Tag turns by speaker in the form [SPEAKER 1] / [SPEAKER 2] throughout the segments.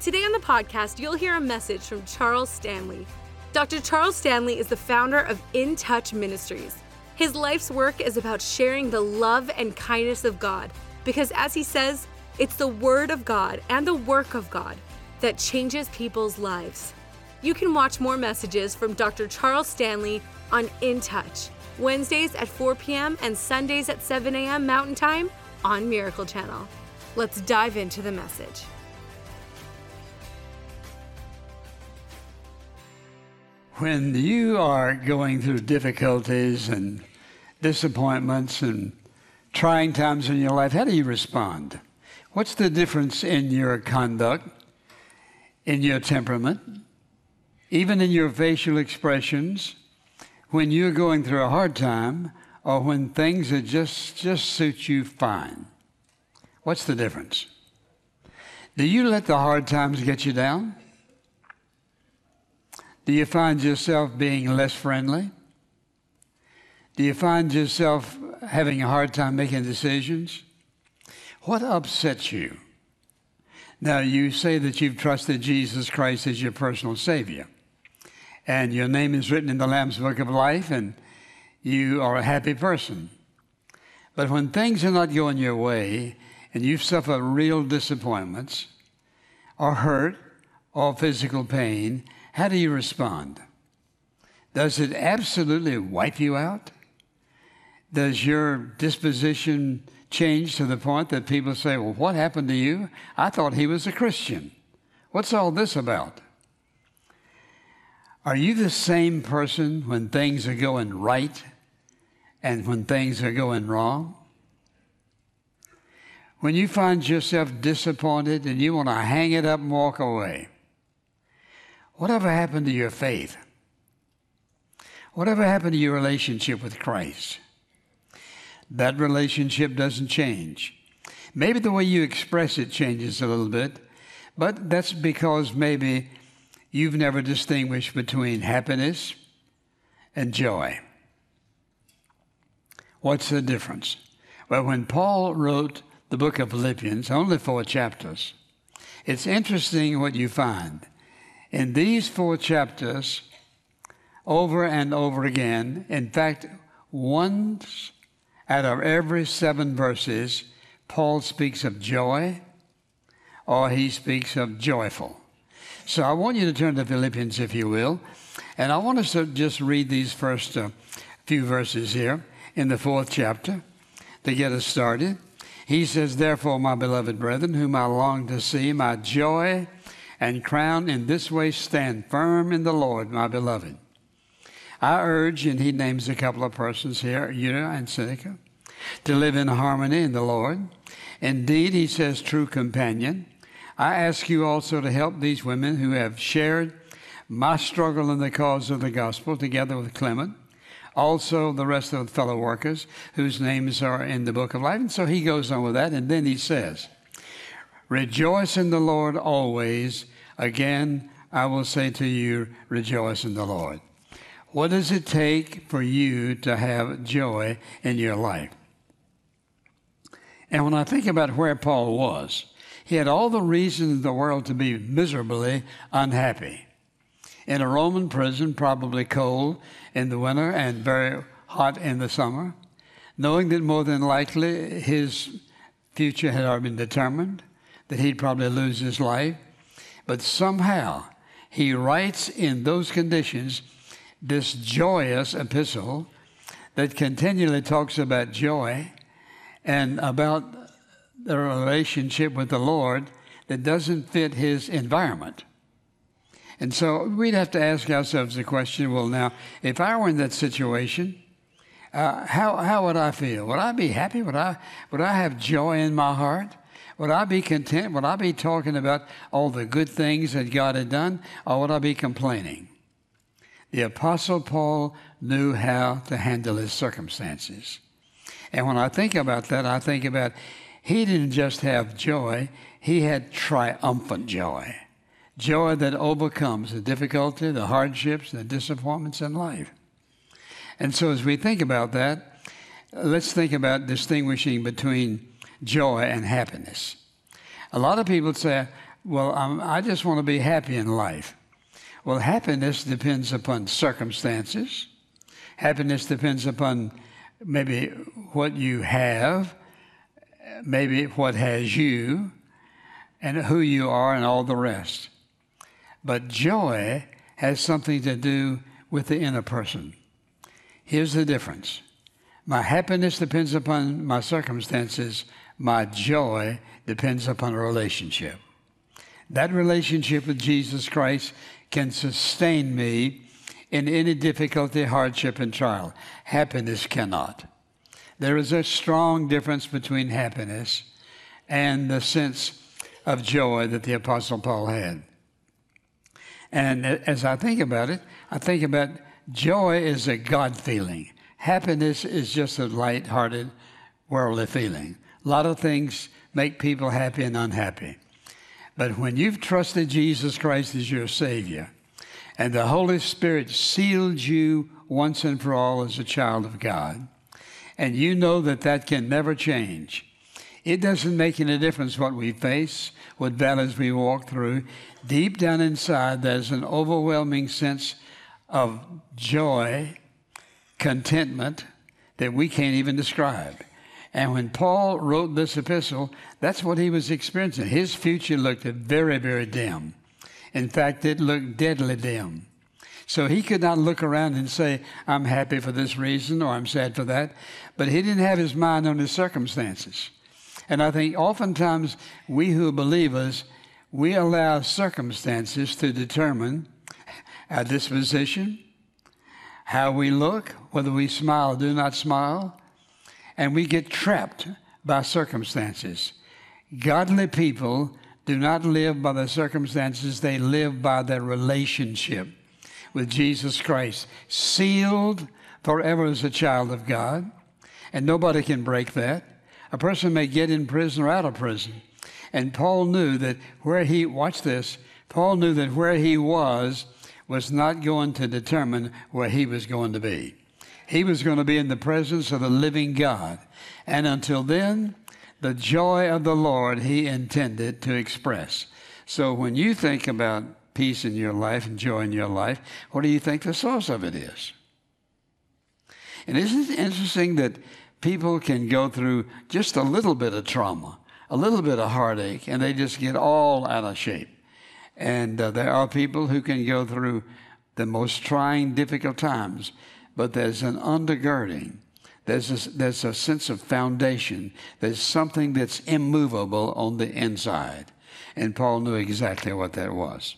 [SPEAKER 1] Today on the podcast, you'll hear a message from Charles Stanley. Dr. Charles Stanley is the founder of In Touch Ministries. His life's work is about sharing the love and kindness of God because, as he says, it's the Word of God and the work of God that changes people's lives. You can watch more messages from Dr. Charles Stanley on In Touch, Wednesdays at 4 p.m. and Sundays at 7 a.m. Mountain Time on Miracle Channel. Let's dive into the message.
[SPEAKER 2] When you are going through difficulties and disappointments and trying times in your life, how do you respond? What's the difference in your conduct, in your temperament, even in your facial expressions when you're going through a hard time or when things are just just suit you fine? What's the difference? Do you let the hard times get you down? Do you find yourself being less friendly? Do you find yourself having a hard time making decisions? What upsets you? Now, you say that you've trusted Jesus Christ as your personal Savior, and your name is written in the Lamb's Book of Life, and you are a happy person. But when things are not going your way, and you suffer real disappointments, or hurt, or physical pain, how do you respond? Does it absolutely wipe you out? Does your disposition change to the point that people say, Well, what happened to you? I thought he was a Christian. What's all this about? Are you the same person when things are going right and when things are going wrong? When you find yourself disappointed and you want to hang it up and walk away, Whatever happened to your faith? Whatever happened to your relationship with Christ? That relationship doesn't change. Maybe the way you express it changes a little bit, but that's because maybe you've never distinguished between happiness and joy. What's the difference? Well, when Paul wrote the book of Philippians, only four chapters, it's interesting what you find in these four chapters, over and over again, in fact, once out of every seven verses, Paul speaks of joy or he speaks of joyful. So I want you to turn to Philippians, if you will, and I want us to just read these first uh, few verses here in the fourth chapter to get us started. He says, Therefore, my beloved brethren, whom I long to see, my joy and crown in this way stand firm in the Lord, my beloved. I urge, and he names a couple of persons here, Euodia and Syntyche, to live in harmony in the Lord. Indeed, he says, true companion. I ask you also to help these women who have shared my struggle in the cause of the gospel together with Clement, also the rest of the fellow workers whose names are in the book of life. And so he goes on with that, and then he says, Rejoice in the Lord always. Again, I will say to you, rejoice in the Lord. What does it take for you to have joy in your life? And when I think about where Paul was, he had all the reasons in the world to be miserably unhappy. In a Roman prison, probably cold in the winter and very hot in the summer, knowing that more than likely his future had already been determined, that he'd probably lose his life. But somehow he writes in those conditions this joyous epistle that continually talks about joy and about the relationship with the Lord that doesn't fit his environment. And so we'd have to ask ourselves the question well, now, if I were in that situation, uh, how, how would I feel? Would I be happy? Would I, would I have joy in my heart? Would I be content? Would I be talking about all the good things that God had done? Or would I be complaining? The Apostle Paul knew how to handle his circumstances. And when I think about that, I think about he didn't just have joy, he had triumphant joy. Joy that overcomes the difficulty, the hardships, the disappointments in life. And so as we think about that, let's think about distinguishing between joy and happiness. A lot of people say, well, um, I just want to be happy in life. Well, happiness depends upon circumstances. Happiness depends upon maybe what you have, maybe what has you, and who you are, and all the rest. But joy has something to do with the inner person. Here's the difference my happiness depends upon my circumstances, my joy depends upon a relationship. That relationship with Jesus Christ can sustain me in any difficulty, hardship, and trial. Happiness cannot. There is a strong difference between happiness and the sense of joy that the Apostle Paul had. And as I think about it, I think about joy is a God feeling. Happiness is just a light-hearted, worldly feeling. A lot of things make people happy and unhappy. But when you've trusted Jesus Christ as your Savior, and the Holy Spirit sealed you once and for all as a child of God, and you know that that can never change, it doesn't make any difference what we face, what valleys we walk through. Deep down inside, there's an overwhelming sense of joy, contentment that we can't even describe. And when Paul wrote this epistle, that's what he was experiencing. His future looked very, very dim. In fact, it looked deadly dim. So he could not look around and say, I'm happy for this reason or I'm sad for that. But he didn't have his mind on his circumstances. And I think oftentimes we who are believers, we allow circumstances to determine our disposition, how we look, whether we smile or do not smile, and we get trapped by circumstances. Godly people do not live by the circumstances, they live by their relationship with Jesus Christ, sealed forever as a child of God, and nobody can break that. A person may get in prison or out of prison. And Paul knew that where he, watch this, Paul knew that where he was was not going to determine where he was going to be. He was going to be in the presence of the living God. And until then, the joy of the Lord he intended to express. So when you think about peace in your life and joy in your life, what do you think the source of it is? And isn't it interesting that people can go through just a little bit of trauma, a little bit of heartache, and they just get all out of shape. And uh, there are people who can go through the most trying, difficult times, but there's an undergirding. There's a, there's a sense of foundation. There's something that's immovable on the inside. And Paul knew exactly what that was.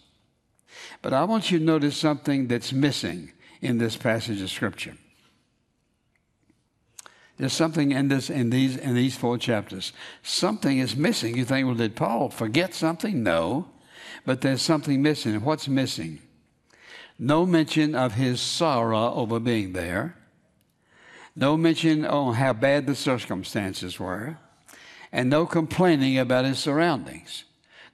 [SPEAKER 2] But I want you to notice something that's missing in this passage of Scripture. There's something in this in these in these four chapters. Something is missing. You think, well, did Paul forget something? No. But there's something missing. What's missing? No mention of his sorrow over being there. No mention on how bad the circumstances were. And no complaining about his surroundings.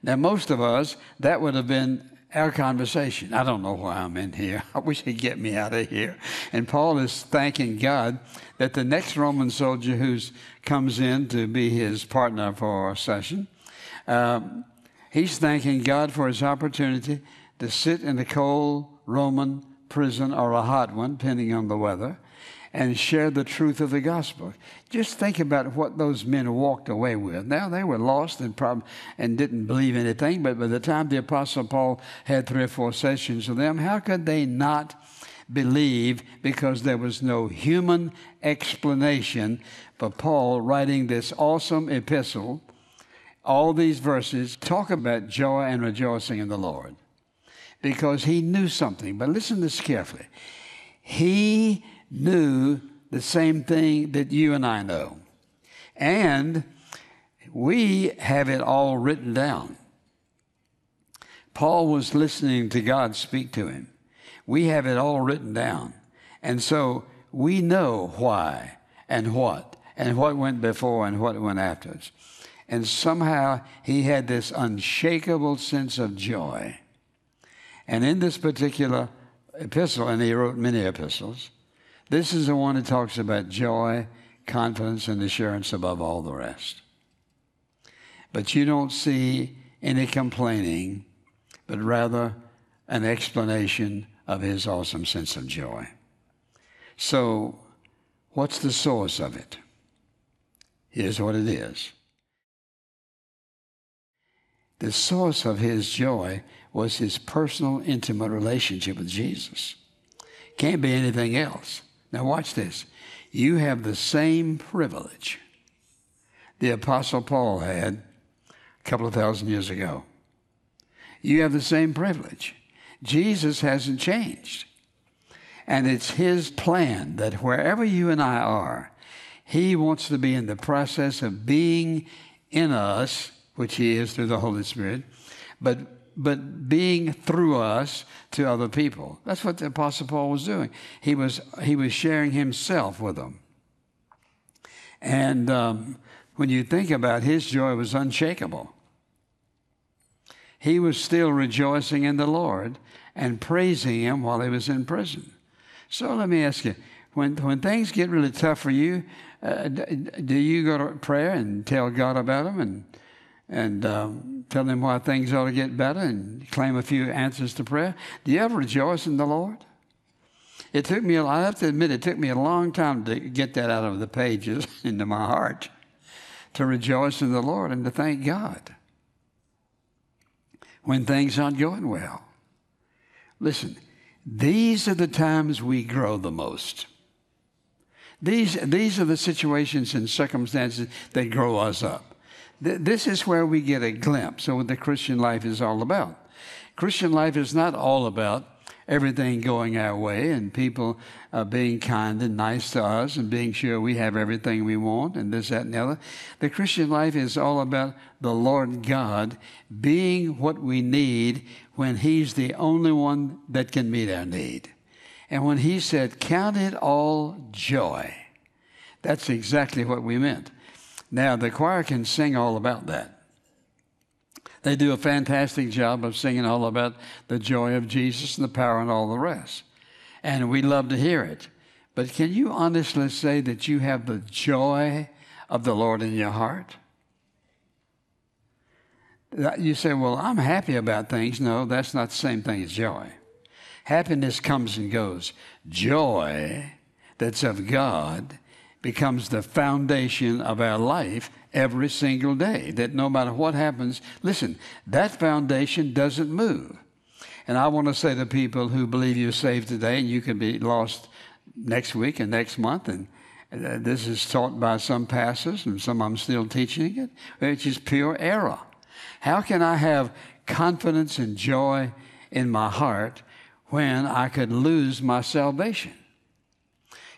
[SPEAKER 2] Now, most of us, that would have been our conversation. I don't know why I'm in here. I wish he'd get me out of here. And Paul is thanking God that the next Roman soldier who comes in to be his partner for a session, um, he's thanking God for his opportunity to sit in a cold Roman prison or a hot one, depending on the weather, and share the truth of the gospel. Just think about what those men walked away with. Now they were lost and prob- and didn't believe anything, but by the time the apostle Paul had three or four sessions with them, how could they not believe because there was no human explanation for Paul writing this awesome epistle? All these verses talk about joy and rejoicing in the Lord because he knew something. But listen this carefully. He knew the same thing that you and I know. And We have it all written down. Paul was listening to God speak to him. We have it all written down. And so we know why and what and what went before and what went afterwards. And somehow he had this unshakable sense of joy. And in this particular epistle, and he wrote many epistles, this is the one that talks about joy, confidence, and assurance above all the rest. But you don't see any complaining, but rather an explanation of his awesome sense of joy. So, what's the source of it? Here's what it is. The source of his joy was his personal, intimate relationship with Jesus. Can't be anything else. Now, watch this. You have the same privilege the Apostle Paul had a couple of thousand years ago. You have the same privilege. Jesus hasn't changed. And it's his plan that wherever you and I are, he wants to be in the process of being in us, which he is through the Holy Spirit, but but being through us to other people. That's what the Apostle Paul was doing. He was he was sharing himself with them. And um, when you think about it, his joy was unshakable. He was still rejoicing in the Lord and praising Him while he was in prison. So let me ask you when, when things get really tough for you, uh, do you go to prayer and tell God about them and, and um, tell Him why things ought to get better and claim a few answers to prayer? Do you ever rejoice in the Lord? It took me, I have to admit, it took me a long time to get that out of the pages into my heart, to rejoice in the Lord and to thank God when things aren't going well. Listen, these are the times we grow the most. These, these are the situations and circumstances that grow us up. Th- this is where we get a glimpse of what the Christian life is all about. Christian life is not all about everything going our way and people uh, being kind and nice to us and being sure we have everything we want and this, that, and the other. The Christian life is all about the Lord God being what we need when He's the only one that can meet our need. And when He said, Count it all joy, that's exactly what we meant. Now, the choir can sing all about that. They do a fantastic job of singing all about the joy of Jesus and the power and all the rest. And we love to hear it. But can you honestly say that you have the joy of the Lord in your heart? You say, Well, I'm happy about things. No, that's not the same thing as joy. Happiness comes and goes. Joy that's of God becomes the foundation of our life every single day. That no matter what happens, listen, that foundation doesn't move. And I want to say to people who believe you're saved today and you can be lost next week and next month, and uh, this is taught by some pastors and some I'm still teaching it, which is pure error. How can I have confidence and joy in my heart when I could lose my salvation?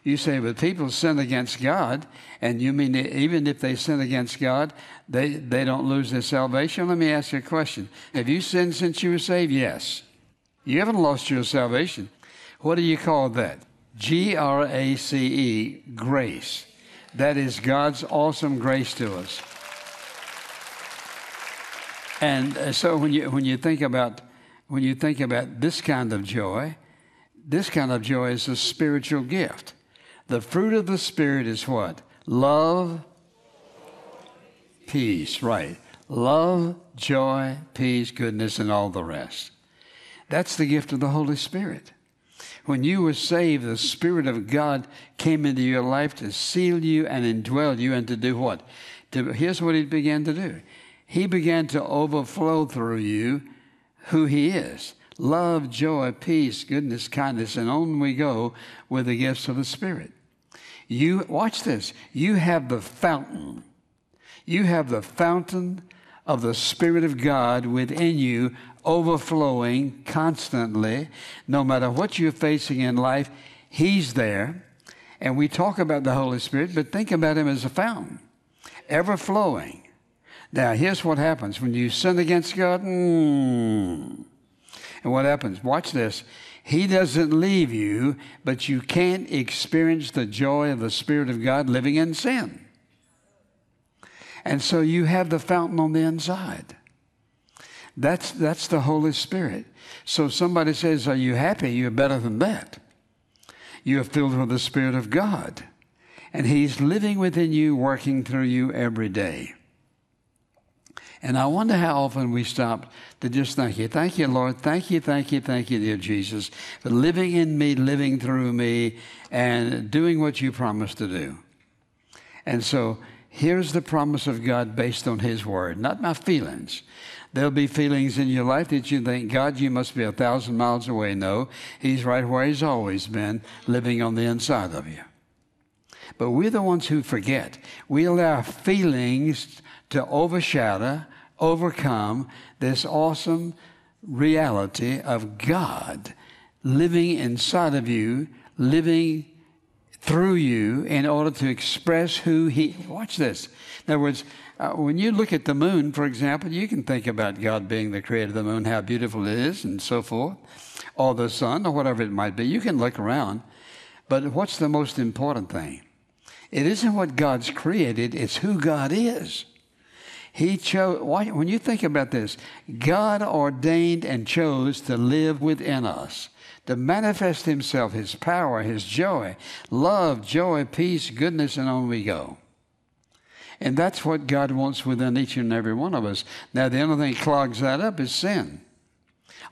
[SPEAKER 2] You say, but people sin against God, and you mean that even if they sin against God, they, they don't lose their salvation? Let me ask you a question. Have you sinned since you were saved? Yes. You haven't lost your salvation. What do you call that? G R A C E, grace. That is God's awesome grace to us. And uh, so when you, when you think about when you think about this kind of joy, this kind of joy is a spiritual gift. The fruit of the Spirit is what? Love, peace, right. Love, joy, peace, goodness, and all the rest. That's the gift of the Holy Spirit. When you were saved, the Spirit of God came into your life to seal you and indwell you and to do what? To, here's what He began to do He began to overflow through you who He is love, joy, peace, goodness, kindness, and on we go with the gifts of the Spirit. You, watch this, you have the fountain. You have the fountain of the Spirit of God within you overflowing constantly. No matter what you're facing in life, He's there. And we talk about the Holy Spirit, but think about Him as a fountain, ever flowing, Now, here's what happens when you sin against God. Mm, and what happens? Watch this. He doesn't leave you, but you can't experience the joy of the Spirit of God living in sin. And so you have the fountain on the inside. That's, that's the Holy Spirit. So somebody says, Are you happy? You're better than that. You are filled with the Spirit of God. And He's living within you, working through you every day. And I wonder how often we stop to just thank you. Thank you, Lord. Thank you, thank you, thank you, dear Jesus, for living in me, living through me, and doing what you promised to do. And so here's the promise of God based on His Word, not my feelings. There'll be feelings in your life that you think, God, you must be a thousand miles away. No, He's right where He's always been, living on the inside of you. But we're the ones who forget. We allow feelings to overshadow, overcome this awesome reality of God living inside of you, living through you in order to express who He. Watch this. In other words, uh, when you look at the moon, for example, you can think about God being the creator of the moon, how beautiful it is, and so forth, or the sun, or whatever it might be. You can look around. But what's the most important thing? It isn't what God's created, it's who God is. He chose, when you think about this, God ordained and chose to live within us, to manifest Himself, His power, His joy, love, joy, peace, goodness, and on we go. And that's what God wants within each and every one of us. Now, the only thing that clogs that up is sin.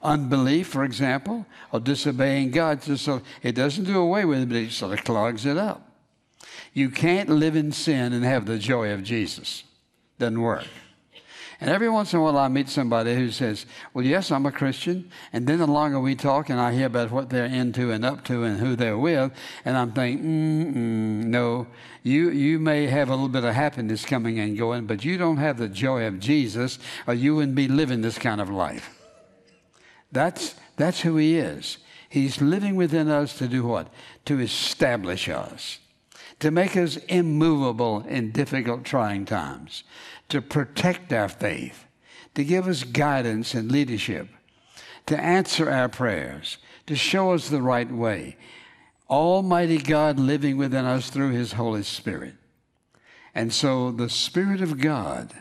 [SPEAKER 2] Unbelief, for example, or disobeying God. So it doesn't do away with it, but it sort of clogs it up. You can't live in sin and have the joy of Jesus. Doesn't work. And every once in a while, I meet somebody who says, Well, yes, I'm a Christian. And then the longer we talk and I hear about what they're into and up to and who they're with, and I'm thinking, No, you, you may have a little bit of happiness coming and going, but you don't have the joy of Jesus, or you wouldn't be living this kind of life. That's, that's who He is. He's living within us to do what? To establish us to make us immovable in difficult, trying times, to protect our faith, to give us guidance and leadership, to answer our prayers, to show us the right way. Almighty God living within us through His Holy Spirit. And so the Spirit of God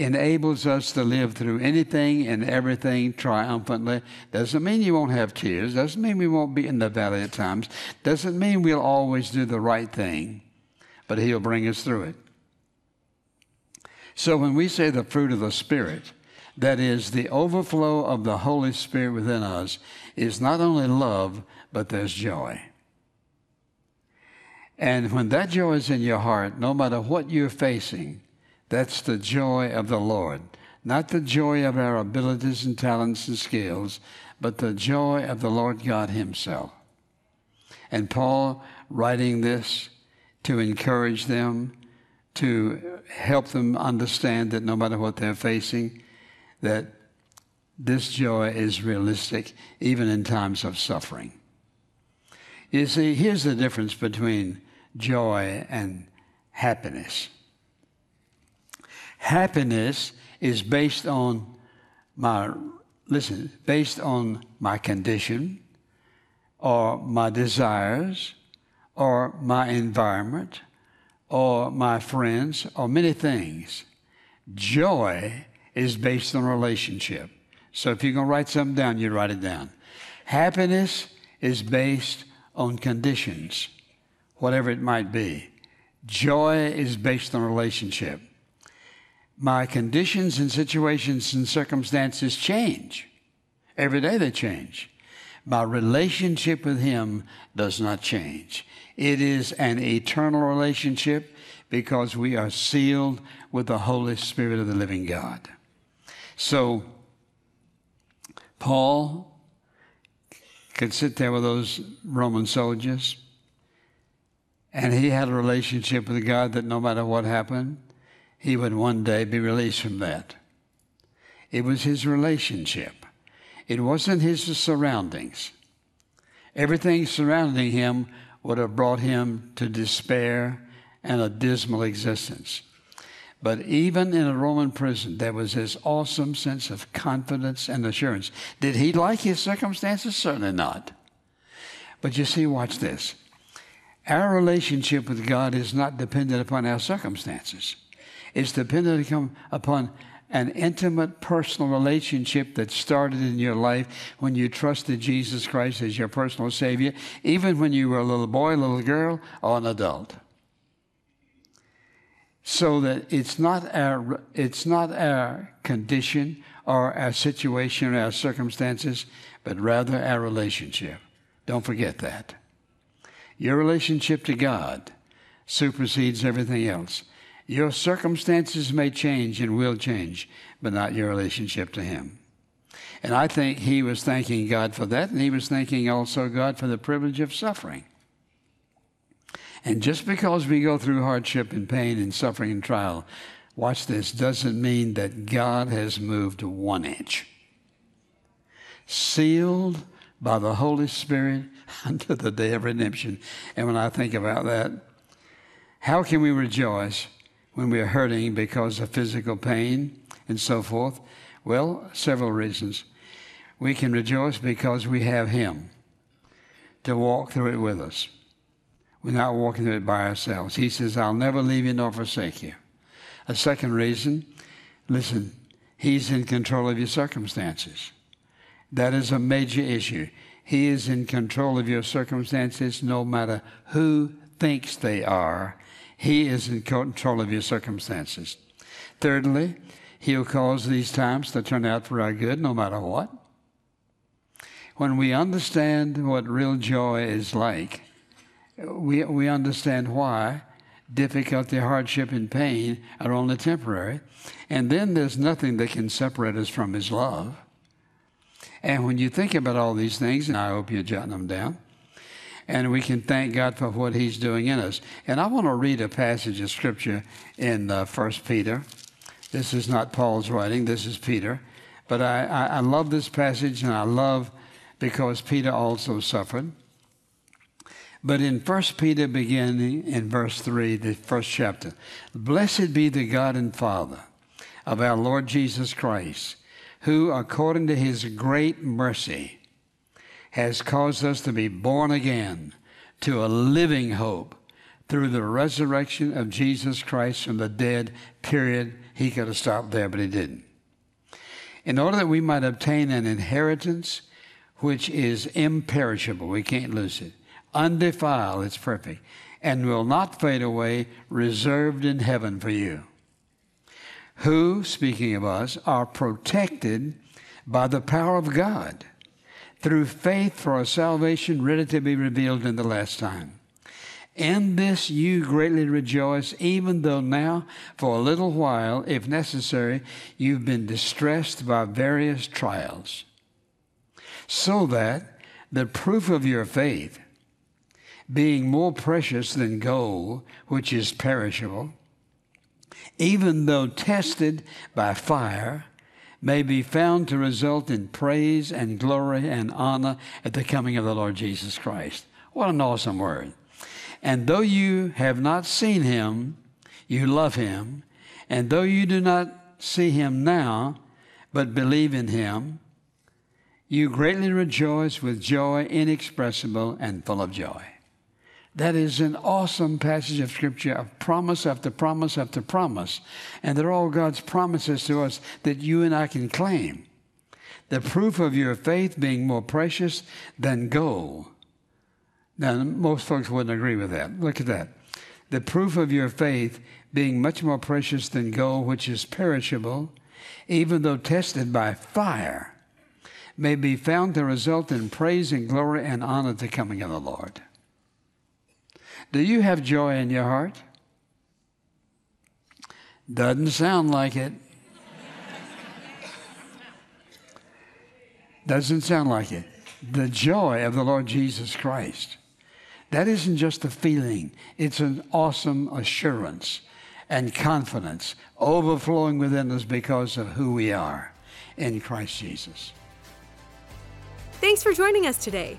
[SPEAKER 2] enables us to live through anything and everything triumphantly. Doesn't mean you won't have tears. Doesn't mean we won't be in the valley at times. Doesn't mean we'll always do the right thing, but He'll bring us through it. So when we say the fruit of the Spirit, that is, the overflow of the Holy Spirit within us, is not only love, but there's joy. And when that joy is in your heart, no matter what you're facing, that's the joy of the Lord. Not the joy of our abilities and talents and skills, but the joy of the Lord God Himself. And Paul writing this to encourage them, to help them understand that no matter what they're facing, that this joy is realistic even in times of suffering. You see, here's the difference between joy and happiness. Happiness is based on my, listen, based on my condition or my desires or my environment or my friends or many things. Joy is based on relationship. So if you're going to write something down, you write it down. Happiness is based on conditions, whatever it might be. Joy is based on relationship my conditions and situations and circumstances change. Every day they change. My relationship with Him does not change. It is an eternal relationship because we are sealed with the Holy Spirit of the living God. So, Paul could sit there with those Roman soldiers, and he had a relationship with God that no matter what happened, he would one day be released from that. It was his relationship, it wasn't his surroundings. Everything surrounding him would have brought him to despair and a dismal existence. But even in a Roman prison, there was this awesome sense of confidence and assurance. Did he like his circumstances? Certainly not. But you see, watch this. Our relationship with God is not dependent upon our circumstances. It's dependent upon an intimate personal relationship that started in your life when you trusted Jesus Christ as your personal Savior, even when you were a little boy, a little girl, or an adult. So that it's not our, it's not our condition or our situation or our circumstances, but rather our relationship. Don't forget that. Your relationship to God supersedes everything else. Your circumstances may change and will change, but not your relationship to Him. And I think he was thanking God for that, and he was thanking also God for the privilege of suffering. And just because we go through hardship and pain and suffering and trial, watch this, doesn't mean that God has moved one inch. Sealed by the Holy Spirit unto the day of redemption. And when I think about that, how can we rejoice when we are hurting because of physical pain and so forth? Well, several reasons. We can rejoice because we have Him to walk through it with us. We're not walking through it by ourselves. He says, I'll never leave you nor forsake you. A second reason, listen, He's in control of your circumstances. That is a major issue. He is in control of your circumstances no matter who thinks they are. He is in control of your circumstances. Thirdly, He'll cause these times to turn out for our good no matter what. When we understand what real joy is like, we, we understand why difficulty, hardship, and pain are only temporary. And then there's nothing that can separate us from His love. And when you think about all these things, and I hope you're jotting them down, and we can thank God for what He's doing in us. And I want to read a passage of Scripture in uh, 1 Peter. This is not Paul's writing, this is Peter. But I, I, I love this passage, and I love because Peter also suffered. But in 1 Peter, beginning in verse 3, the first chapter, Blessed be the God and Father of our Lord Jesus Christ who, according to his great mercy, has caused us to be born again to a living hope through the resurrection of Jesus Christ from the dead, period. He could have stopped there, but he didn't. In order that we might obtain an inheritance which is imperishable, we can't lose it, undefiled, it's perfect, and will not fade away, reserved in heaven for you who, speaking of us, are protected by the power of God through faith for a salvation ready to be revealed in the last time. In this you greatly rejoice, even though now, for a little while, if necessary, you've been distressed by various trials, so that the proof of your faith, being more precious than gold, which is perishable, even though tested by fire, may be found to result in praise and glory and honor at the coming of the Lord Jesus Christ. What an awesome word. And though you have not seen him, you love him. And though you do not see him now, but believe in him, you greatly rejoice with joy inexpressible and full of joy. That is an awesome passage of Scripture of promise after promise after promise. And they're all God's promises to us that you and I can claim. The proof of your faith being more precious than gold. Now, most folks wouldn't agree with that. Look at that. The proof of your faith being much more precious than gold, which is perishable, even though tested by fire, may be found to result in praise and glory and honor the coming of the Lord. Do you have joy in your heart? Doesn't sound like it. Doesn't sound like it. The joy of the Lord Jesus Christ. That isn't just a feeling, it's an awesome assurance and confidence overflowing within us because of who we are in Christ Jesus.
[SPEAKER 1] Thanks for joining us today.